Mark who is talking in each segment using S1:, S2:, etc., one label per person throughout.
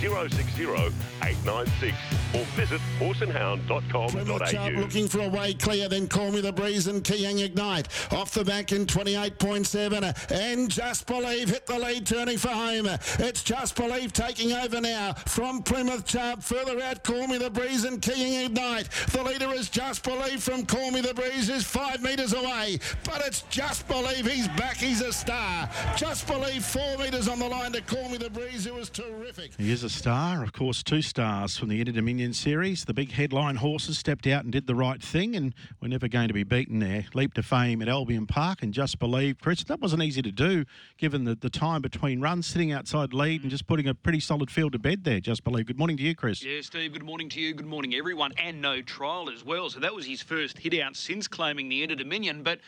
S1: 060 896 or visit
S2: Plymouth Chubb
S1: horseandhound.com.au.
S2: looking for a way clear, then Call Me the Breeze and Keayang Ignite. Off the back in 28.7 and Just Believe hit the lead turning for home. It's Just Believe taking over now from Plymouth Chubb. Further out, Call Me the Breeze and Keayang Ignite. The leader is Just Believe from Call Me the Breeze is five metres away. But it's Just Believe. He's back. He's a star. Just Believe four metres on the line to Call Me the Breeze, who was terrific.
S3: He is a star, of course, two stars from the Inter Dominion Series. The big headline horses stepped out and did the right thing, and we're never going to be beaten there. Leap to fame at Albion Park and just believe, Chris, that wasn't easy to do given the, the time between runs, sitting outside lead and mm. just putting a pretty solid field to bed there. Just believe. Good morning to you, Chris.
S4: Yeah, Steve, good morning to you. Good morning, everyone. And no trial as well. So that was his first hit out since claiming the Inter Dominion. But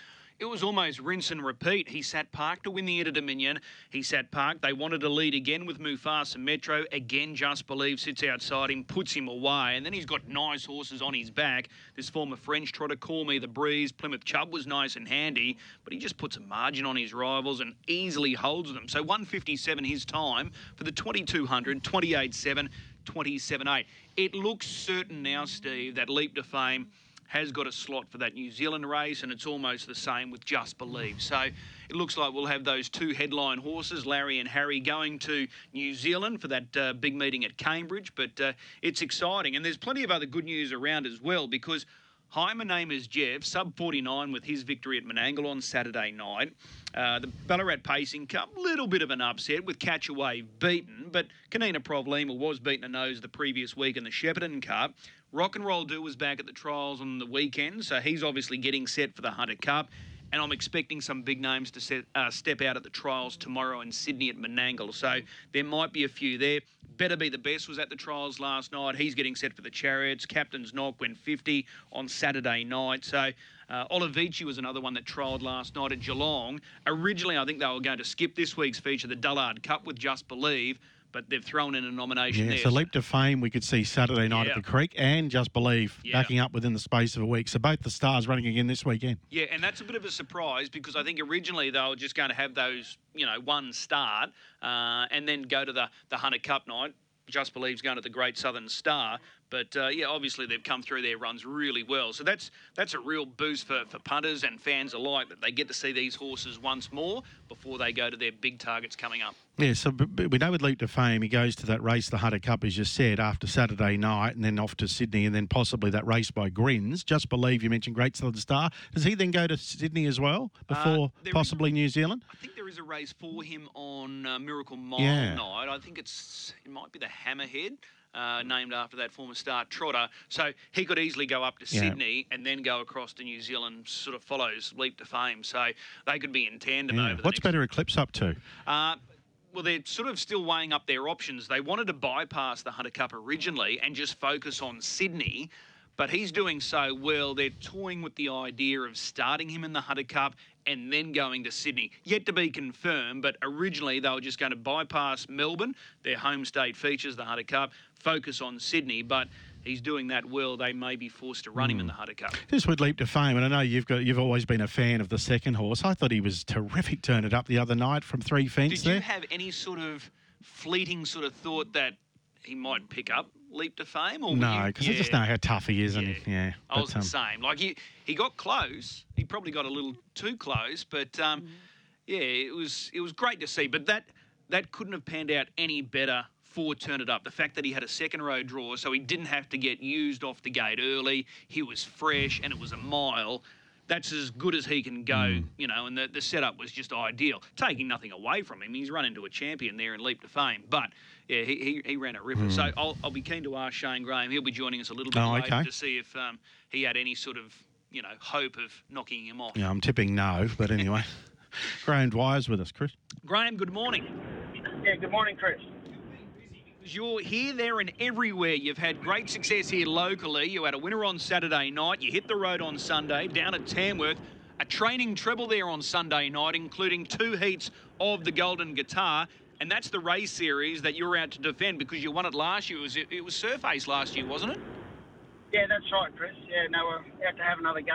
S4: it was almost rinse and repeat. He sat park to win the Inter Dominion. He sat park. They wanted to lead again with Mufasa Metro. Again, Just Believe sits outside him, puts him away. And then he's got nice horses on his back. This former French trotter, Call Me the Breeze. Plymouth Chubb was nice and handy, but he just puts a margin on his rivals and easily holds them. So 157 his time for the 2200, 28 7. 27-8. It looks certain now, Steve, that Leap to Fame has got a slot for that New Zealand race, and it's almost the same with Just Believe. So it looks like we'll have those two headline horses, Larry and Harry, going to New Zealand for that uh, big meeting at Cambridge. But uh, it's exciting, and there's plenty of other good news around as well because. Hi, my name is Jeff, sub 49 with his victory at Menangle on Saturday night. Uh, the Ballarat Pacing Cup, little bit of an upset with Catchaway beaten, but Kanina Problema was beaten a nose the previous week in the Shepparton Cup. Rock and Roll Do was back at the trials on the weekend, so he's obviously getting set for the Hunter Cup. And I'm expecting some big names to set, uh, step out at the trials tomorrow in Sydney at Menangle. So there might be a few there. Better Be the Best was at the trials last night. He's getting set for the Chariots. Captain's Knock went 50 on Saturday night. So uh, Olivici was another one that trialled last night at Geelong. Originally, I think they were going to skip this week's feature, the Dullard Cup with Just Believe, but they've thrown in a nomination
S3: Yeah,
S4: there.
S3: so leap to fame we could see Saturday night
S4: Yeah.
S3: at the Creek and Just Believe
S4: Yeah.
S3: backing up within the space of a week. So both the stars running again this weekend.
S4: Yeah, and that's a bit of a surprise because I think originally they were just going to have those, you know, one start uh, and then go to the, the Hunter Cup night. Just Believe's going to the Great Southern Star. But uh, yeah, obviously they've come through their runs really well. So that's that's a real boost for, for punters and fans alike that they get to see these horses once more before they go to their big targets coming up.
S3: Yeah, so we know with Leap to Fame, he goes to that race, the Hunter Cup, as you said, after Saturday night, and then off to Sydney, and then possibly that race by Grins. Just believe you mentioned Great Southern Star. Does he then go to Sydney as well before
S4: Uh, there is
S3: possibly New Zealand?
S4: I think there is a race for him on uh, Miracle Mile
S3: Yeah.
S4: night. I think it's it might be the Hammerhead. Uh, named after that former star trotter, so he could easily go up to
S3: Yeah.
S4: Sydney and then go across to New Zealand. Sort of follows leap to fame, so they could be in tandem
S3: Yeah.
S4: over. The
S3: What's better Eclipse up to?
S4: uh, well, they're sort of still weighing up their options. They wanted to bypass the Hunter Cup originally and just focus on Sydney, but he's doing so well. They're toying with the idea of starting him in the Hunter Cup and then going to Sydney. Yet to be confirmed, but originally they were just going to bypass Melbourne, their home state features, the Hunter Cup, focus on Sydney, but. He's doing that well. They may be forced to run him in the hmm. Hunter Cup.
S3: This would Leap to Fame, and I know you've got you've always been a fan of the second horse. I thought he was terrific. Turn it up the other night from three fence
S4: Did
S3: there.
S4: you have any sort of fleeting sort of thought that he might pick up Leap to Fame? Or
S3: no,
S4: you-
S3: because I just
S4: Yeah.
S3: know how tough he is, and
S4: Yeah.
S3: yeah,
S4: I was
S3: but, um,
S4: the same. Like he, he got close. He probably got a little too close, but um, yeah, it was it was great to see. But that that couldn't have panned out any better for Turn It Up. The fact that he had a second row draw, so he didn't have to get used off the gate early. He was fresh, and it was a mile. That's as good as he can go, you know, and the, the setup was just ideal. Taking nothing away from him, he's run into a champion there and leap to fame. But yeah, he, he, he ran a ripper. So I'll, I'll be keen to ask Shane Graham. He'll be joining us a little bit
S3: Oh,
S4: later
S3: okay.
S4: to see if um, he had any sort of, you know, hope of knocking him off.
S3: yeah, I'm tipping no, but anyway. Graham Dwyer's with us, Chris.
S4: Graham, good morning.
S5: Yeah, good morning, Chris.
S4: You're here, there, and everywhere. You've had great success here locally. You had a winner on Saturday night. You hit the road on Sunday down at Tamworth. A training treble there on Sunday night, including two heats of the Golden Guitar. and that's the race series that you're out to defend because you won it last year. It was, it was Surface last year, wasn't it?
S5: Yeah, that's right, Chris. Yeah, no, we're out to have another go.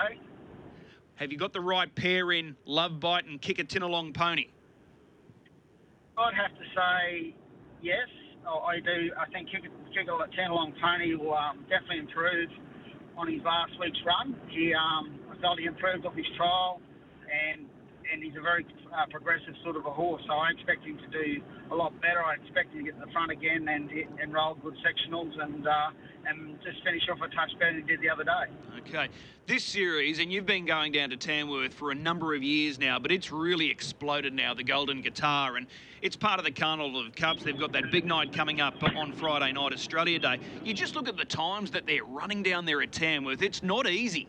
S4: Have you got the right pair in Love Bite and Kick a Tinalong Pony?
S5: I'd have to say yes. I do. I think Kick a Tinalong Pony will um, definitely improve on his last week's run. He, um, I felt he improved off his trial, and and he's a very uh, progressive sort of a horse. So I expect him to do a lot better. I expect him to get in the front again and and roll good sectionals and uh, and just finish off a touch better than he did the other day.
S4: Okay, this series, and you've been going down to Tamworth for a number of years now, but it's really exploded now. The Golden Guitar, and it's part of the Carnival of Cups. They've got that big night coming up on Friday night, Australia Day. You just look at the times that they're running down there at Tamworth. It's not easy.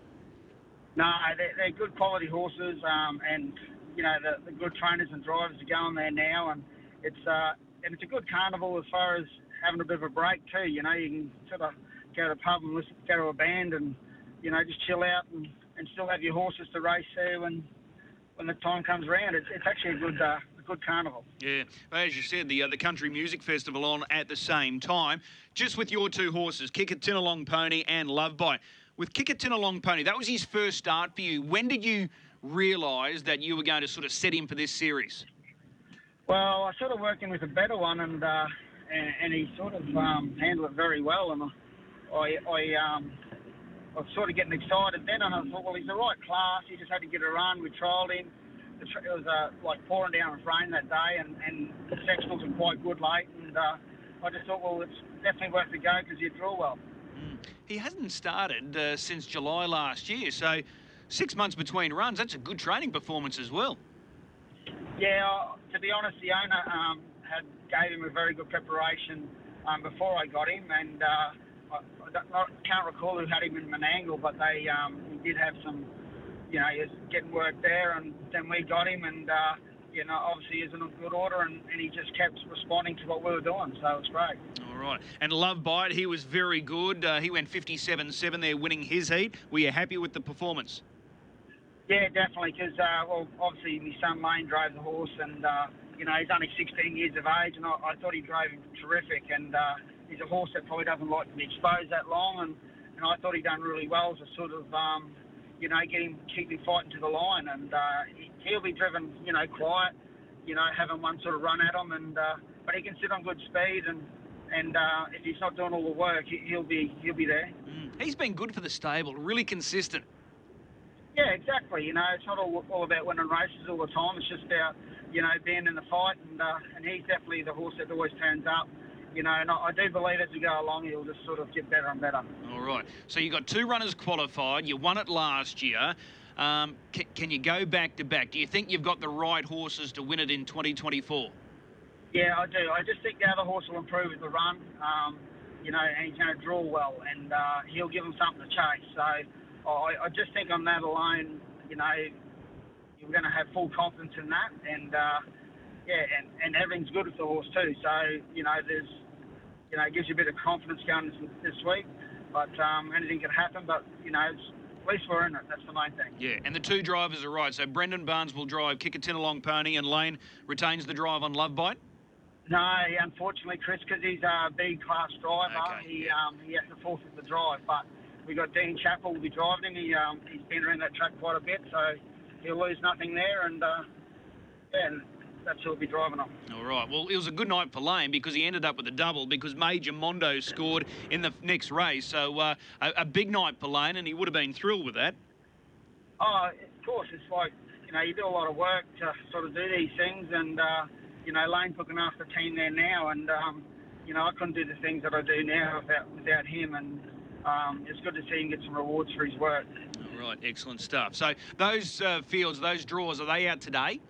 S5: No, they're, they're good quality horses, um, and you know the, the, good trainers and drivers are going there now, and it's uh, and it's a good carnival as far as having a bit of a break too. You know, you can sort of go to a pub and listen, go to a band, and you know just chill out and, and still have your horses to race there when when the time comes around. It's, it's actually a good. Uh, good carnival.
S4: Yeah, as you said, the uh, the country music festival on at the same time. Just with your two horses, Kick a Tinalong Pony and Love Bite with Kick a Tinalong Pony, that was his first start for you. When did you realise that you were going to sort of set him for this series?
S5: Well, I sort of working with a better one, and uh, and, and, he sort of um, handled it very well, and I I um, I was sort of getting excited then, and I thought, well, he's the right class. He just had to get a run. We trialled him. It was uh, like pouring down with rain that day, and, and the sectionals were quite good late, and uh, I just thought, well, it's definitely worth the go because you draw well.
S4: He hasn't started uh, since July last year, so six months between runs, that's a good training performance as well.
S5: Yeah, to be honest, the owner um, had gave him a very good preparation um, before I got him, and uh, I, I, can't recall who had him in Menangle, but they um, he did have some, you know, he was getting work there, and then we got him, and uh, you know, obviously he's in a good order, and, and he just kept responding to what we were doing, so it was
S4: great. Right, and Love Bite, he was very good. Uh, he went 57-7 there, winning his heat. Were you happy with the performance?
S5: Yeah, definitely, because, uh, well, obviously my son Lane drove the horse, and, uh, you know, he's only 16 years of age, and I, I thought he drove him terrific, and uh, he's a horse that probably doesn't like to be exposed that long, and, and I thought he done really well to sort of, um, you know, get him, keep him fighting to the line, and uh, he'll be driven, you know, quiet, you know, having one sort of run at him, and uh, but he can sit on good speed, and and uh, if he's not doing all the work, he'll be he'll be there.
S4: Mm. He's been good for the stable, really consistent.
S5: Yeah, exactly. You know, it's not all, all about winning races all the time. It's just about you know being in the fight, and uh, and he's definitely the horse that always turns up. You know, and I, I do believe as we go along, he'll just sort of get better and better.
S4: All right. So you got two runners qualified. You won it last year. Um, can, can you go back to back? Do you think you've got the right horses to win it in 2024?
S5: Yeah, I do. I just think the other horse will improve with the run. Um, you know, and he's going to draw well, and uh, he'll give him something to chase. So I, I just think on that alone, you know, you're going to have full confidence in that, and uh, yeah, and, and everything's good with the horse too. So you know, there's, you know, it gives you a bit of confidence going this, this week. But um, anything can happen. But you know, at least we're in it. That's the main thing.
S4: Yeah, and the two drivers are right. So Brendan Barnes will drive Kick a Tinalong Pony, and Lane retains the drive on Love Bite.
S5: No, unfortunately, Chris, because he's a B class driver,
S4: okay,
S5: he
S4: yeah.
S5: um, he has to forfeit the drive. But we got Dean Chappell will be driving him. He um, he's been around that track quite a bit, so he'll lose nothing there, and uh, yeah, and that's who he'll be driving on.
S4: All right. Well, it was a good night for Lane because he ended up with a double because Major Mondo scored in the next race. So uh, a, a big night for Lane, and he would have been thrilled with that.
S5: Oh, of course, it's like you know you do a lot of work to sort of do these things, and uh, you know Lane's looking after the team there now, and um, you know I couldn't do the things that I do now without without him, and um, it's good to see him get some rewards for his work.
S4: All right, excellent stuff. So those uh, fields, those draws, are they out today?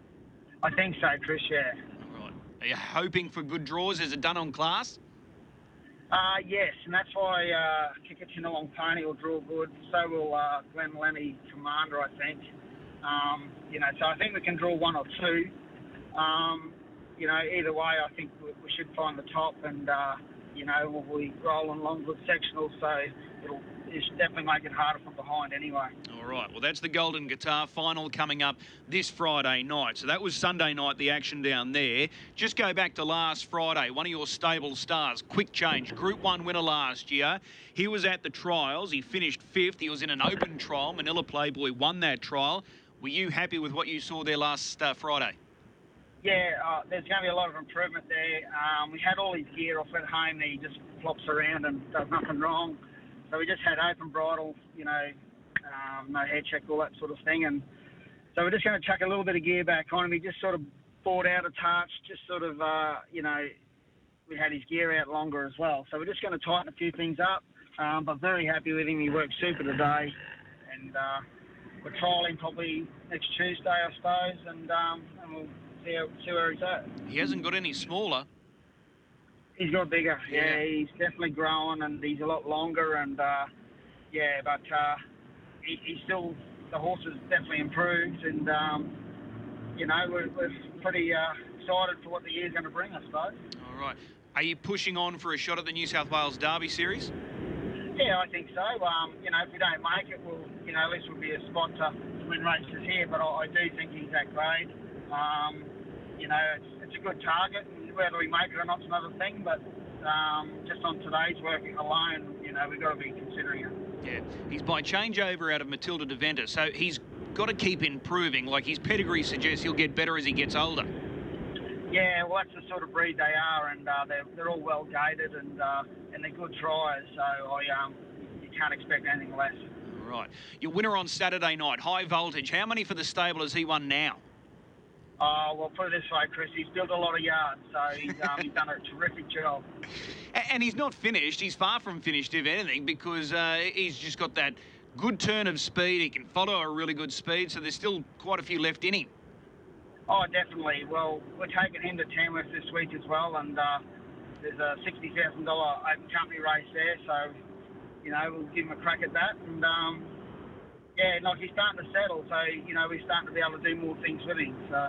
S5: I think so, Chris. Yeah.
S4: All right. Are you hoping for good draws? Is it done on class?
S5: Uh, yes, and that's why uh, Tinalong Pony will draw good. So will uh, Glen Lenny Commander, I think. Um, you know, so I think we can draw one or two. Um, you know, either way, I think we, we should find the top, and uh, you know, we'll be rolling along good sectionals, so it'll, definitely make it harder from behind anyway.
S4: All All right. Well, that's the Golden Guitar final coming up this Friday night. So that was Sunday night, the action down there. Just go back to last Friday. One of your stable stars, Quick Change, Group 1 winner last year. He was at the trials. He finished fifth. He was in an open trial. Manila Playboy won that trial. Were you happy with what you saw there last uh, Friday?
S5: Yeah, uh, there's going to be a lot of improvement there. Um, we had all his gear off at home. He just flops around and does nothing wrong. So we just had open bridle, you know, um, no head check, all that sort of thing. And so we're just going to chuck a little bit of gear back on him. He just sort of bought out a touch, just sort of, uh, you know, we had his gear out longer as well. So we're just going to tighten a few things up. Um, but very happy with him. He worked super today. And uh, we're trialling probably next Tuesday, I suppose. And, um, and we'll see, how, see where he's at.
S4: He hasn't got any smaller.
S5: He's got bigger. Yeah,
S4: Yeah.
S5: he's definitely growing and he's a lot longer. And uh, yeah, but uh, he, he's still the horse has definitely improved. And um, you know, we're, we're pretty uh, excited for what the year's going to bring, I suppose.
S4: All right. Are you pushing on for a shot at the New South Wales Derby Series?
S5: Yeah, I think so. Um, you know, if we don't make it, we'll you know, at least we'll be a spot to win races here. But I, I do think he's that grade. Um, you know, it's, it's a good target. And whether we make it or not's another thing. But um, just on today's work alone, you know, we've got to be considering it.
S4: Yeah. He's by changeover out of Matilda Deventer, so he's got to keep improving. Like his pedigree suggests he'll get better as he gets older.
S5: Yeah, well, that's the sort of breed they are, and uh, they're, they're all well gated and uh, and they're good tries. So I um, you can't expect anything less.
S4: All right. Your winner on Saturday night, High Voltage. How many for the stable has he won now?
S5: Uh, well, put it this way, Chris. He's built a lot of yards, so he's, um, he's done a terrific job.
S4: And he's not finished. He's far from finished, if anything, because uh, he's just got that good turn of speed. He can follow a really good speed, so there's still quite a few left in him.
S5: Oh, definitely. Well, we're taking him to Tamworth this week as well, and uh, there's a sixty thousand dollar open company race there, so you know we'll give him a crack at that. And um, yeah, like he's starting to settle, so you know we're starting to be able to do more things with him, so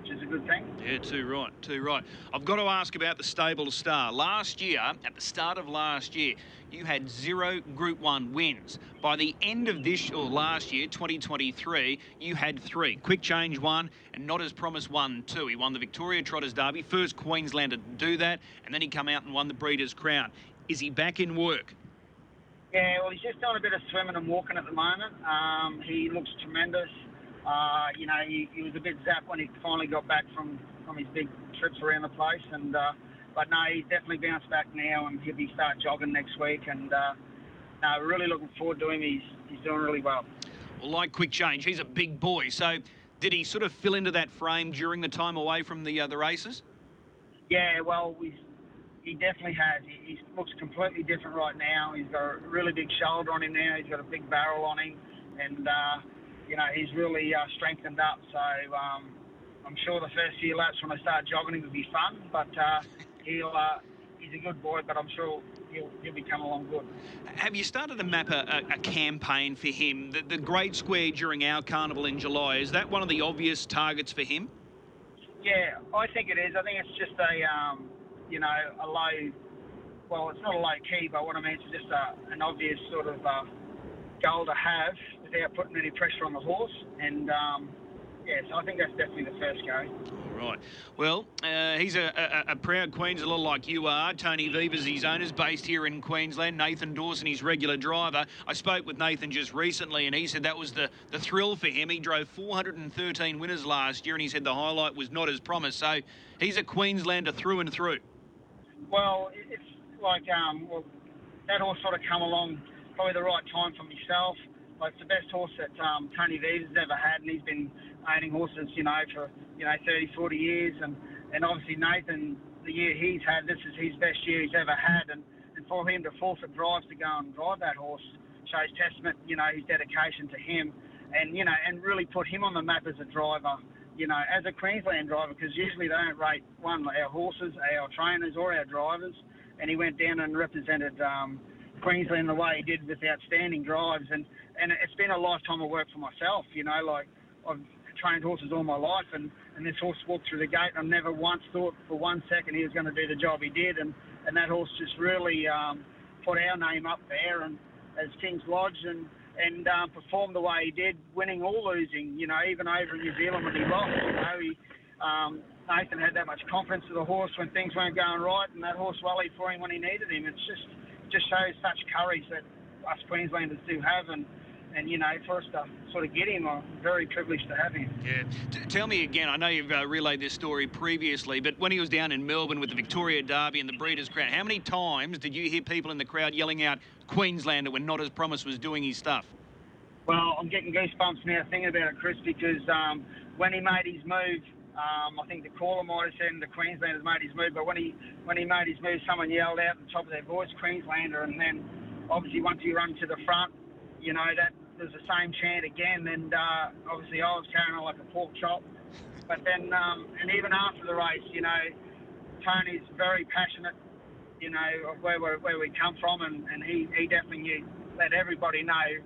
S5: which is a good thing.
S4: Yeah, too right, too right. I've got to ask about the stable star. Last year, at the start of last year, you had zero Group 1 wins. By the end of this, or last year, 2023, you had three. Quick Change one, and Not As Promised one, two. He won the Victoria Trotters Derby, first Queenslander to do that, and then he come out and won the Breeders' Crown. Is he back in work?
S5: Yeah, well, he's just doing a bit of swimming and walking at the moment. Um, he looks tremendous. Uh, you know, he, he was a bit zapped when he finally got back from, from his big trips around the place. And uh, but no, he's definitely bounced back now, and he'll be start jogging next week. And uh, no, we're really looking forward to him. He's he's doing really well.
S4: Well, like Quick Change, he's a big boy. So, did he sort of fill into that frame during the time away from the uh, the races?
S5: Yeah, well, we, he definitely has. He, he looks completely different right now. He's got a really big shoulder on him now. He's got a big barrel on him, and uh, you know he's really uh, strengthened up. So um, I'm sure the first few laps when I start jogging him will be fun. But uh, he'll uh, he's a good boy. But I'm sure he'll he'll be coming along good.
S4: Have you started to map a, a, a campaign for him? The, the Great Square during our carnival in July, is that one of the obvious targets for him?
S5: Yeah, I think it is. I think it's just a, um, you know, a low. Well, it's not a low key, but what I mean is just a, an obvious sort of uh, goal to have without putting any pressure on the horse. And um, yeah, so I think that's definitely the first go.
S4: Right. Well, uh, he's a, a, a proud Queenslander like you are. Tony Viva's his owners, based here in Queensland. Nathan Dawson, his regular driver. I spoke with Nathan just recently, and he said that was the, the thrill for him. He drove 413 winners last year, and he said the highlight was not as promised. So he's a Queenslander through and through.
S5: Well, it's like um, well, that horse sort of come along probably the right time for myself. Like it's the best horse that um, Tony Viva's ever had, and he's been owning horses, you know, for you know 30, 40 years, and and obviously Nathan, the year he's had, this is his best year he's ever had, and and for him to forfeit drives to go and drive that horse shows testament, you know, his dedication to him, and you know, and really put him on the map as a driver. You know, as a Queensland driver, because usually they don't rate one our horses, our trainers, or our drivers. And he went down and represented um, Queensland the way he did with outstanding drives, and and it's been a lifetime of work for myself. You know, like I've trained horses all my life, and and this horse walked through the gate. And I never once thought for one second he was going to do the job he did, and and that horse just really um, put our name up there and as King's Lodge, and and um, perform the way he did, winning or losing. You know, even over in New Zealand when he lost, you know, he, um, Nathan had that much confidence to the horse when things weren't going right, and that horse rallied for him when he needed him. It's just just shows such courage that us Queenslanders do have, and and you know, for us to sort of get him, I'm very privileged to have him.
S4: Yeah. T- tell me again. I know you've uh, relayed this story previously, but when he was down in Melbourne with the Victoria Derby and the Breeders' Crown, how many times did you hear people in the crowd yelling out "Queenslander" when Not as Promised was doing his stuff?
S5: Well, I'm getting goosebumps now thinking about it, Chris, because um, when he made his move. Um, I think the caller might have said the Queenslanders made his move, but when he when he made his move, someone yelled out at the top of their voice, "Queenslander!" And then, obviously, once he run to the front, you know that there's the same chant again, and uh, obviously I was carrying on like a pork chop. But then, um, and even after the race, you know, Tony's very passionate, you know, of where, we where we come from, and, and he, he definitely let everybody know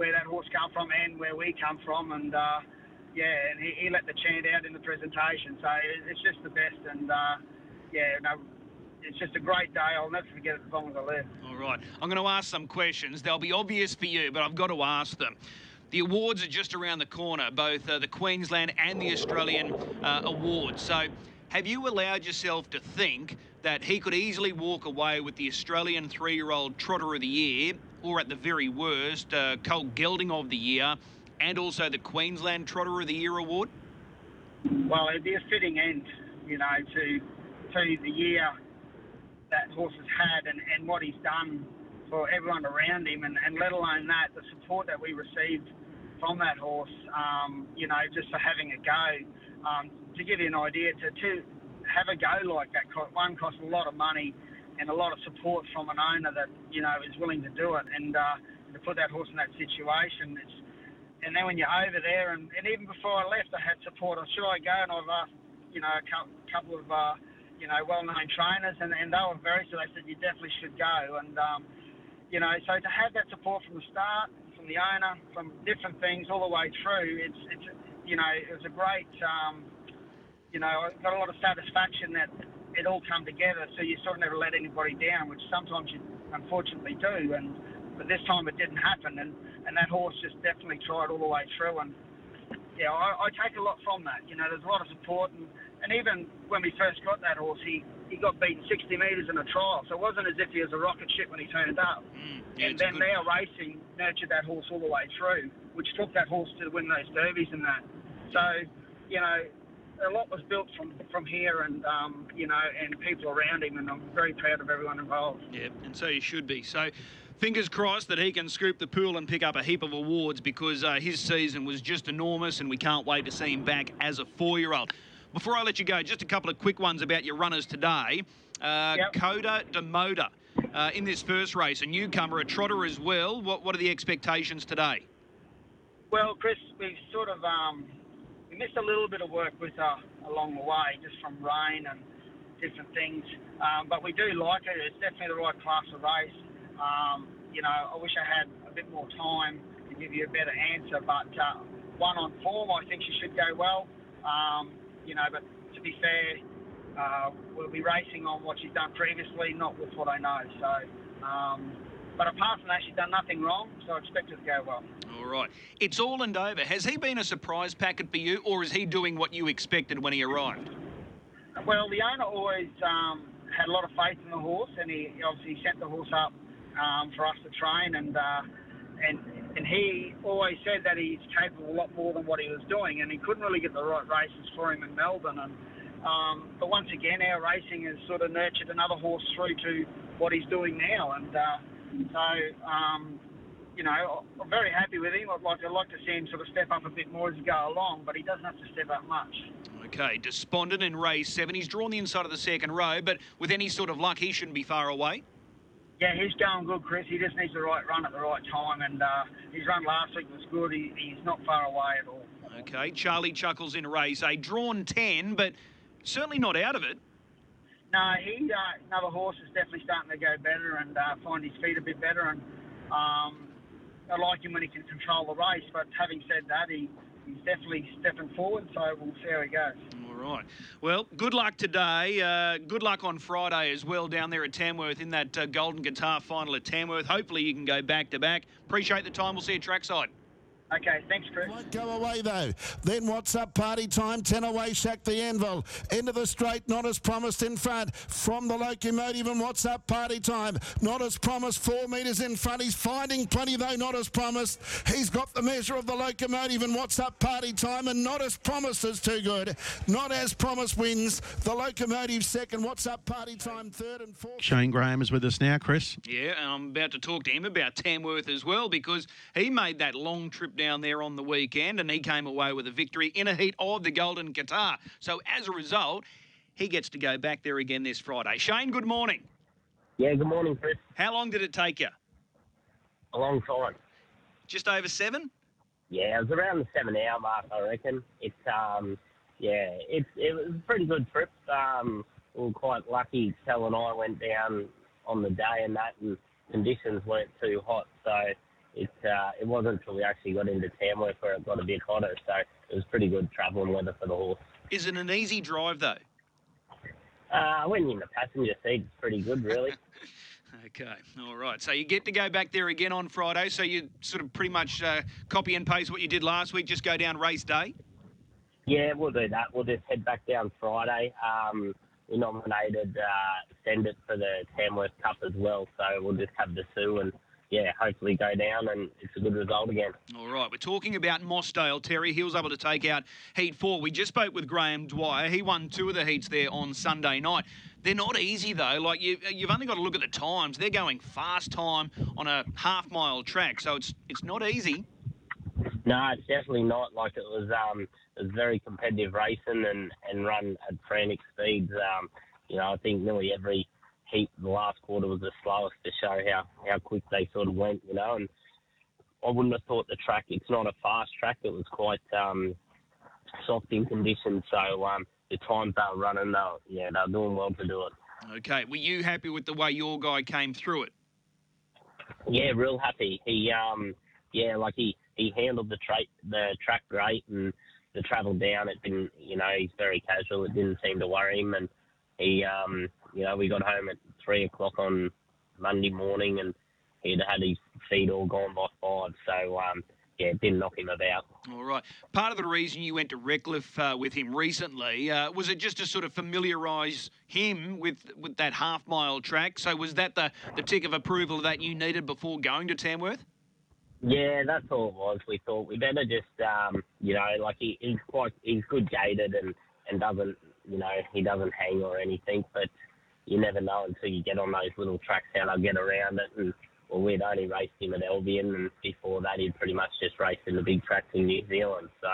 S5: where that horse come from and where we come from, and uh, yeah, and he, he let the chant out in the presentation, so it's just the best, and uh, yeah, no, it's just a great day. I'll never forget it as long as I live.
S4: All right. I'm going to ask some questions. They'll be obvious for you, but I've got to ask them. The awards are just around the corner, both uh, the Queensland and the Australian uh, awards. So, have you allowed yourself to think that he could easily walk away with the Australian three year old Trotter of the Year, or at the very worst, uh, Colt Gelding of the Year, and also the Queensland Trotter of the Year award?
S5: Well, it'd be a fitting end, you know, to to the year that horse has had and, and what he's done for everyone around him, and, and let alone that, the support that we received from that horse, um, you know, just for having a go. Um, to give you an idea, to, to have a go like that, one costs a lot of money and a lot of support from an owner that, you know, is willing to do it. And uh, to put that horse in that situation, it's, and then when you're over there, and, and even before I left, I had support. I should I go? And I've asked, you know, a couple of uh, you know, well-known trainers, and, and they were very so they said you definitely should go. And um, you know, so to have that support from the start, from the owner, from different things all the way through, it's it's you know, it was a great. Um, you know, I got a lot of satisfaction that it all come together. So you sort of never let anybody down, which sometimes you unfortunately do. And but this time it didn't happen, and and that horse just definitely tried all the way through. And yeah, I, I take a lot from that. You know, there's a lot of support and and even when we first got that horse, he, he got beaten 60 metres in a trial. So it wasn't as if he was a rocket ship when he turned up.
S4: Mm, yeah,
S5: and then now racing nurtured that horse all the way through, which took that horse to win those derbies and that. So, you know, a lot was built from from here and um, you know and people around him and I'm very proud of everyone involved.
S4: Yeah, and so you should be. So fingers crossed that he can scoop the pool and pick up a heap of awards because uh, his season was just enormous and we can't wait to see him back as a four-year-old. Before I let you go, just a couple of quick ones about your runners today. Uh,
S5: yep.
S4: Coda Demoda uh, in this first race, a newcomer, a trotter as well. What, what are the expectations today?
S5: Well, Chris, we've sort of um, we missed a little bit of work with her along the way, just from rain and different things. Um, but we do like it. It's definitely the right class of race. Um, you know, I wish I had a bit more time to give you a better answer, but uh, one on form, I think she should go well. Um, you know, but to be fair, uh, we'll be racing on what she's done previously, not with what I know. So, um, but apart from that, she's done nothing wrong, so I expect it to go well.
S4: All right. It's all and over. Has he been a surprise packet for you, or is he doing what you expected when he arrived?
S5: Well, the owner always um, had a lot of faith in the horse, and he obviously sent the horse up um, for us to train, and uh, and and he always said that he's capable a lot more than what he was doing, and he couldn't really get the right races for him in Melbourne. And um, but once again, our racing has sort of nurtured another horse through to what he's doing now, and uh, so um, you know I'm very happy with him. I'd like I'd like to see him sort of step up a bit more as we go along, but he doesn't have to step up much.
S4: Okay, despondent in race seven. He's drawn the inside of the second row, but with any sort of luck, he shouldn't be far away.
S5: Yeah, he's going good, Chris. He just needs the right run at the right time, and uh, his run last week was good. He, he's not far away at all.
S4: Okay, Charlie Chuckles in a race a drawn ten, but certainly not out of it.
S5: No, he uh, another horse is definitely starting to go better and uh, find his feet a bit better, and um, I like him when he can control the race. But having said that, he he's definitely stepping forward, so we'll see how he goes.
S4: Right. Well, good luck today. Uh, good luck on Friday as well down there at Tamworth in that uh, Golden Guitar final at Tamworth. Hopefully you can go back to back. Appreciate the time. We'll see you trackside.
S5: Okay, thanks, Chris.
S2: Won't go away though. Then what's up? Party time. Ten away. Shack the anvil into the straight. Not as promised in front from the locomotive. And what's up? Party time. Not as promised. Four metres in front. He's finding plenty though. Not as promised. He's got the measure of the locomotive. And what's up? Party time. And not as promised is too good. Not as promised wins. The locomotive second. What's up? Party time third and fourth.
S3: Shane Graham is with us now, Chris.
S4: Yeah, and I'm about to talk to him about Tamworth as well because he made that long trip down there on the weekend and he came away with a victory in a heat of the Golden Guitar. So as a result, he gets to go back there again this Friday. Shane, good morning.
S6: Yeah, good morning, Chris.
S4: How long did it take you?
S6: A long time.
S4: Just over seven?
S6: Yeah, it was around the seven hour mark, I reckon. It's um, yeah, it's it was a pretty good trip. Um, we were quite lucky. Tel and I went down on the day and that, and conditions weren't too hot, so it uh, it wasn't until we actually got into Tamworth where it got a bit hotter. So it was pretty good travelling weather for the horse.
S4: Is it an easy drive though?
S6: Uh, when you're in the passenger seat, it's pretty good, really.
S4: Okay, all right. So you get to go back there again on Friday. So you sort of pretty much uh, copy and paste what you did last week. Just go down race day.
S6: Yeah, we'll do that. We'll just head back down Friday. Um, we nominated uh, Send It for the Tamworth Cup as well, so we'll just have the Sue and yeah, hopefully go down and it's a good result again.
S4: All right, we're talking about Mossdale. Terry, he was able to take out Heat 4. We just spoke with Graham Dwyer. He won two of the heats there on Sunday night. They're not easy, though. Like, you, you've only got to look at the times. They're going fast time on a half-mile track, so it's it's not easy.
S6: No, it's definitely not. Like, it was um, it was very competitive racing and, and run at frantic speeds. Um, you know, I think nearly every heat the last quarter was the slowest to show how, how quick they sort of went, you know. And I wouldn't have thought the track, it's not a fast track, it was quite um, soft in conditions. So um, the times they were running, they were, yeah, they were doing well to do it.
S4: Okay, were you happy with the way your guy came through it?
S6: Yeah, real happy. He, um, yeah, like he, he handled the, tra- the track great and the travel down, it didn't, you know, he's very casual. It didn't seem to worry him. And he, um, you know, we got home at three o'clock on Monday morning, and he'd had his feet all gone by five. So um, yeah, it didn't knock him about.
S4: All right. Part of the reason you went to Redcliffe uh, with him recently uh, was it just to sort of familiarise him with with that half mile track. So was that the the tick of approval that you needed before going to Tamworth?
S6: Yeah, that's all it was. We thought we better just, um, you know, like he, he's quite, he's good gated and, and doesn't, you know, he doesn't hang or anything. But you never know until you get on those little tracks how they'll get around it. And well, we'd only raced him at Albion, and before that, he'd pretty much just raced in the big tracks in New Zealand. So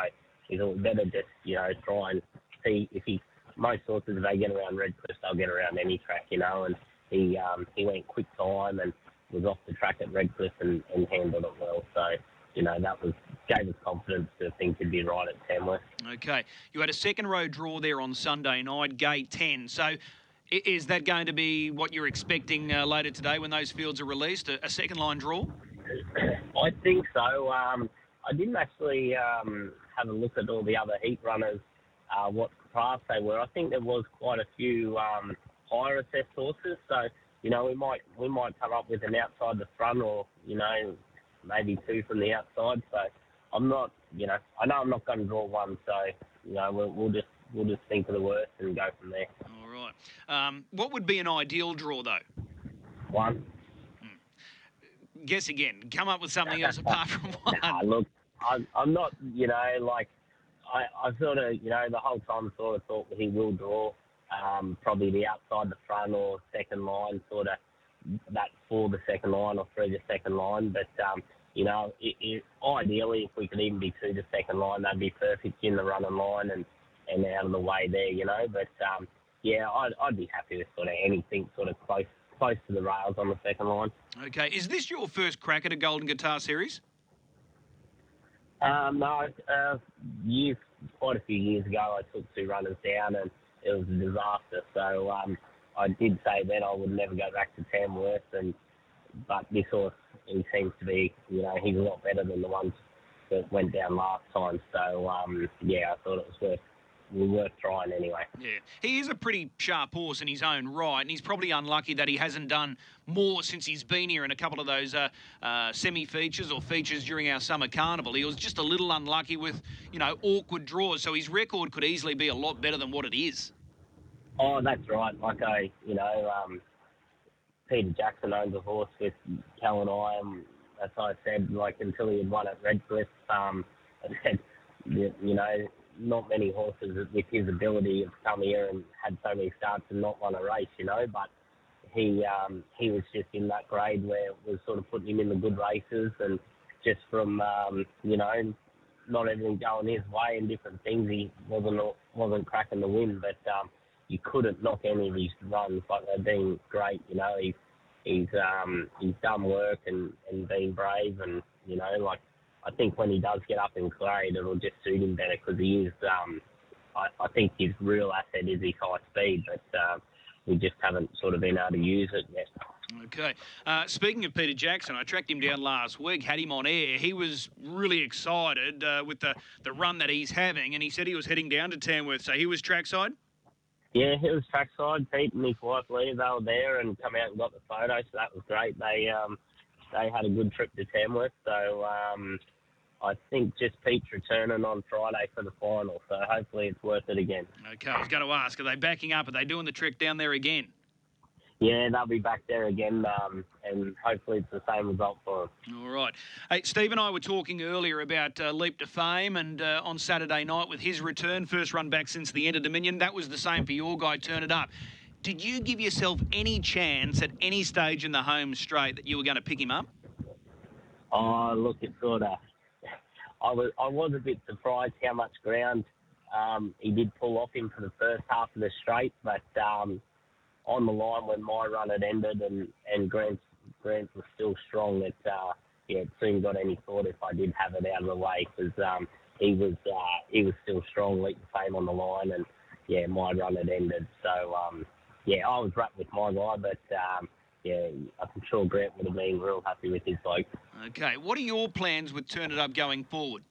S6: we thought better just, you know, try and see if he. Most horses, if they get around Redcliffe, they'll get around any track, you know. And he um, he went quick time and was off the track at Redcliffe and, and handled it well. So you know, that was gave us confidence to think he'd be right at Tamworth.
S4: Okay. You had a second row draw there on Sunday night, gate 10. So is that going to be what you're expecting uh, later today when those fields are released? A, a second line draw?
S6: I think so. Um, I didn't actually um, have a look at all the other heat runners, uh, what class they were. I think there was quite a few um, higher assessed horses. So you know, we might we might come up with an outside the front, or you know, maybe two from the outside. So I'm not, you know, I know I'm not going to draw one. So you know, we'll, we'll just we'll just think of the worst and go from there.
S4: All right. Um, what would be an ideal draw, though?
S6: One.
S4: Guess again. Come up with something else apart from one.
S6: Nah, look, I'm, I'm not, you know, like, I, I sort of, you know, the whole time sort of thought he will draw um, probably the outside the front or second line, sort of that for the second line or through the second line. But, um, you know, it, it, ideally, if we could even be to the second line, that'd be perfect in the running line and, and out of the way there, you know. But, um, yeah, I'd, I'd be happy with sort of anything sort of close close to the rails on the second line.
S4: Okay. Is this your first crack at a Golden Guitar Series?
S6: Um, no, uh, years, quite a few years ago, I took two runners down and it was a disaster. So um, I did say then I would never go back to Tamworth, and but this horse he seems to be, you know, he's a lot better than the ones that went down last time. So um, yeah, I thought it was worth worth trying anyway.
S4: Yeah, he is a pretty sharp horse in his own right, and he's probably unlucky that he hasn't done more since he's been here in a couple of those uh, uh, semi-features or features during our summer carnival. He was just a little unlucky with, you know, awkward draws, so his record could easily be a lot better than what it is.
S6: Oh, that's right. Like I, you know, um, Peter Jackson owns a horse with Cal and I, and as I said, like until he had won at Redcliffe, um, I said, you, know, not many horses with his ability have come here and had so many starts and not won a race, you know. But he um, he was just in that grade where it was sort of putting him in the good races, and just from um, you know not everything going his way and different things, he wasn't wasn't cracking the wind. But um, you couldn't knock any of his runs, like they've been great. You know, he's he's um, he's done work and and been brave, and you know, like I think when he does get up in grade, it'll just suit him better because he is. Um, I, I think his real asset is his high speed, but uh, we just haven't sort of been able to use it yet.
S4: Okay. Uh, speaking of Peter Jackson, I tracked him down last week, had him on air. He was really excited uh, with the, the run that he's having, and he said he was heading down to Tamworth. So he was trackside?
S6: Yeah, he was trackside. Pete and his wife Lee, they were there and come out and got the photo, so that was great. They um, they had a good trip to Tamworth, so um, I think just Pete's returning on Friday for the final, so hopefully it's worth it again.
S4: Okay, I was going to ask, are they backing up? Are they doing the trick down there again?
S6: Yeah, they'll be back there again, um, and hopefully it's the same result for them.
S4: All right. Hey, Steve and I were talking earlier about uh, Leap to Fame, and uh, on Saturday night with his return, first run back since the Inter Dominion, that was the same for your guy, Turn It Up. Did you give yourself any chance at any stage in the home straight that you were going to pick him up?
S6: Oh, look, it's sort of I was I was a bit surprised how much ground um, he did pull off him for the first half of the straight, but um, on the line when my run had ended and and Grant Grant was still strong, it uh, yeah it soon got any thought if I did have it out of the way because um, he was uh, he was still strong, leap the fame on the line, and yeah my run had ended, so um, yeah I was rapt with my guy, but. Um, yeah, I'm sure Grant would have been real happy with his bloke.
S4: Okay, what are your plans with Turn It Up going forward?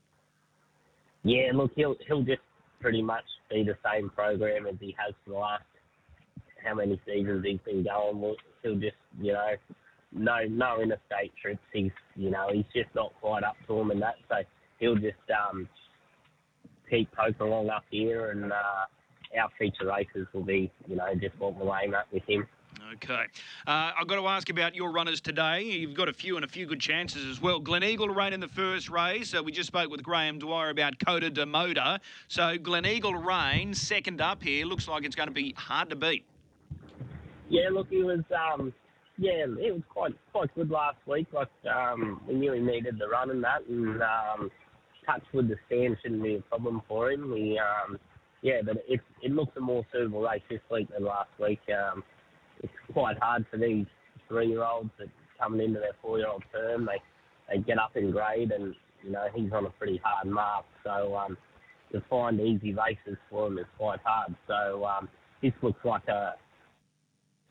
S6: Yeah, look, he'll he'll just pretty much be the same program as he has for the last how many seasons he's been going. He'll just you know no no interstate trips. He's you know he's just not quite up to him and that. So he'll just um, keep poking along up here, and uh, our feature races will be you know just what we'll aim at with him.
S4: Okay. Uh, I've got to ask about your runners today. You've got a few and a few good chances as well. Gleneagle Rain in the first race. Uh, we just spoke with Graham Dwyer about Coda de Moda. So Gleneagle Rain, second up here, looks like it's going to be hard to beat.
S6: Yeah, look, he was, um, yeah, it was quite quite good last week. Like um, we knew he needed the run and that, and um, touch with the stand shouldn't be a problem for him. He, um, yeah, but it it looks a more suitable race this week than last week. Um, it's quite hard for these three-year-olds that coming into their four-year-old term. They they get up in grade, and you know he's on a pretty hard mark. So um, to find easy races for him is quite hard. So um, this looks like a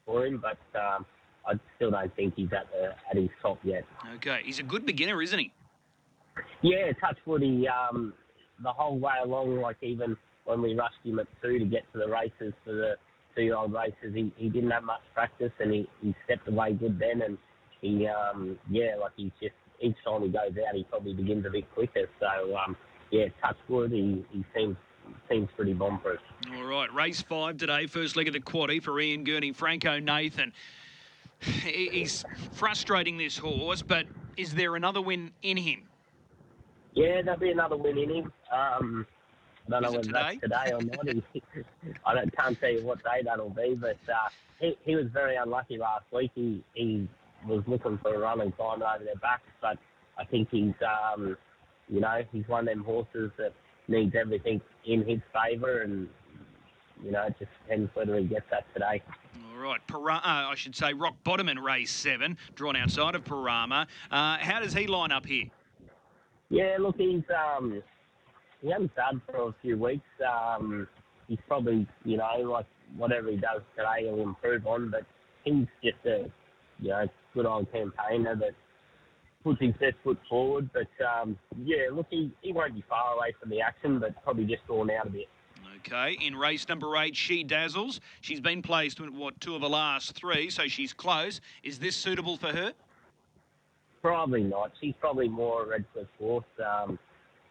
S6: for him, but um, I still don't think he's at the at his top yet.
S4: Okay, he's a good beginner, isn't he?
S6: Yeah, Touchwood. He um, the whole way along, like even when we rushed him at two to get to the races for the two-year-old races. He, he didn't have much practice, and he, he stepped away good then. And he, um, yeah, like he's just each time he goes out, he probably begins a bit quicker. So, um, yeah, touch wood. He, he seems seems pretty bomb-proof.
S4: All right, race five today, first leg of the quaddy for Ian Gurney, Franco Nathan. He's frustrating this horse, but is there another win in him?
S6: Yeah, there'll be another win in him. Um, I don't know whether
S4: today?
S6: that's today or not. I don't, can't tell you what day that'll be, but uh, he, he was very unlucky last week. He, he was looking for a run and climbed over their backs, but I think he's, um, you know, he's one of them horses that needs everything in his favour, and you know, it just depends whether he gets that today.
S4: All right, Para- uh, I should say Rock Bottom in race seven, drawn outside of Parama. Uh, how does he line up here?
S6: Yeah, look, he's um, he hasn't started for a few weeks. Um, he's probably, you know, like whatever he does today, he'll improve on. But he's just a, you know, good old campaigner that puts his best foot forward. But um, yeah, look, he, he won't be far away from the action, but probably just drawn out a bit.
S4: Okay, in race number eight, She Dazzles. She's been placed in what two of the last three, so she's close. Is this suitable for her?
S6: Probably not. She's probably more a Redcliffe horse. Um,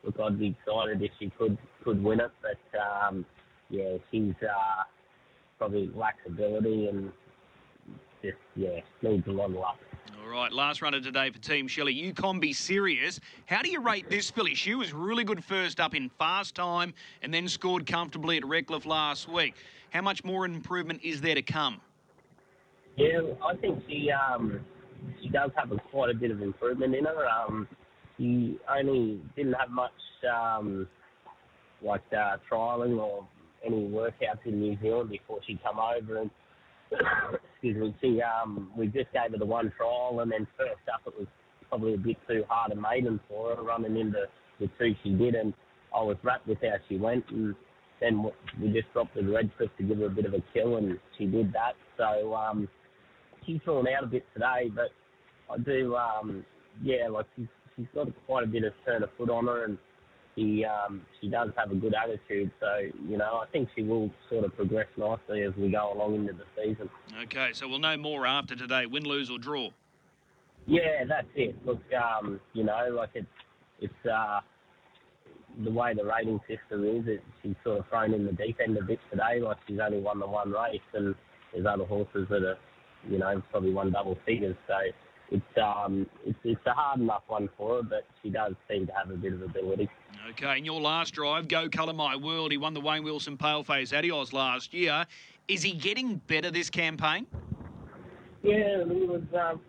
S6: look, I'd be excited if she could could win it, but um, yeah, she's uh, probably lacks ability and just yeah needs a lot of luck.
S4: All right, last runner today for Team Shelley. You can be serious. How do you rate this filly? She was really good first up in fast time and then scored comfortably at Redcliffe last week. How much more improvement is there to come?
S6: Yeah, I think she um, she does have a, quite a bit of improvement in her. Um, she only didn't have much um, like uh, trialing or any workouts in New Zealand before she come over and excuse me, she um we just gave her the one trial and then first up it was probably a bit too hard a maiden for her running into the two she did and I was rapt with how she went and then we just dropped the Redcliffe to give her a bit of a kill and she did that. So um she's fallen out a bit today but I do um yeah, like she's she's got quite a bit of turn of foot on her and she um, she does have a good attitude. So you know, I think she will sort of progress nicely as we go along into the season.
S4: Okay, so we'll know more after today, win, lose or draw.
S6: Yeah, that's it. Look, um, you know, like it's it's uh, the way the rating system is. It, she's sort of thrown in the deep end a bit today. Like she's only won the one race, and there's other horses that are, you know, probably won double figures. So it's um it's it's a hard enough one for her, but she does seem to have a bit of ability.
S4: Okay, in your last drive, Go Colour My World, he won the Wayne Wilson Paleface Adios last year. Is he getting better this campaign?
S6: Yeah, he was um,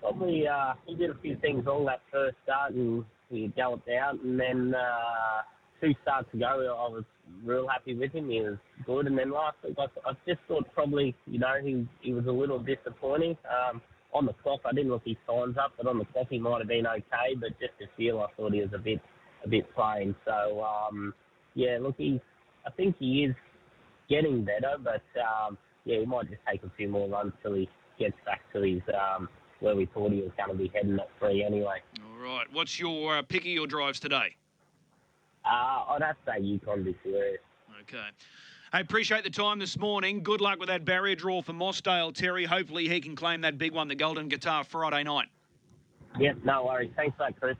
S6: probably uh, he did a few things wrong that first start, and he galloped out, and then uh, two starts ago, I was real happy with him. He was good, and then last week, I, I just thought probably, you know, he he was a little disappointing. Um, on the clock, I didn't look his signs up, but on the clock he might have been okay. But just to feel, I thought he was a bit a bit plain. So um, yeah, look, he's I think he is getting better, but um, yeah, he might just take a few more runs till he gets back to his um, where we thought he was going to be heading at three anyway.
S4: All right, what's your uh, pick of your drives today?
S6: Uh, I'd have to say Yukon be serious.
S4: Okay. I appreciate the time this morning. Good luck with that barrier draw for Mossdale, Terry. Hopefully he can claim that big one, the Golden Guitar, Friday night.
S6: Yep, no worries. Thanks for that, Chris.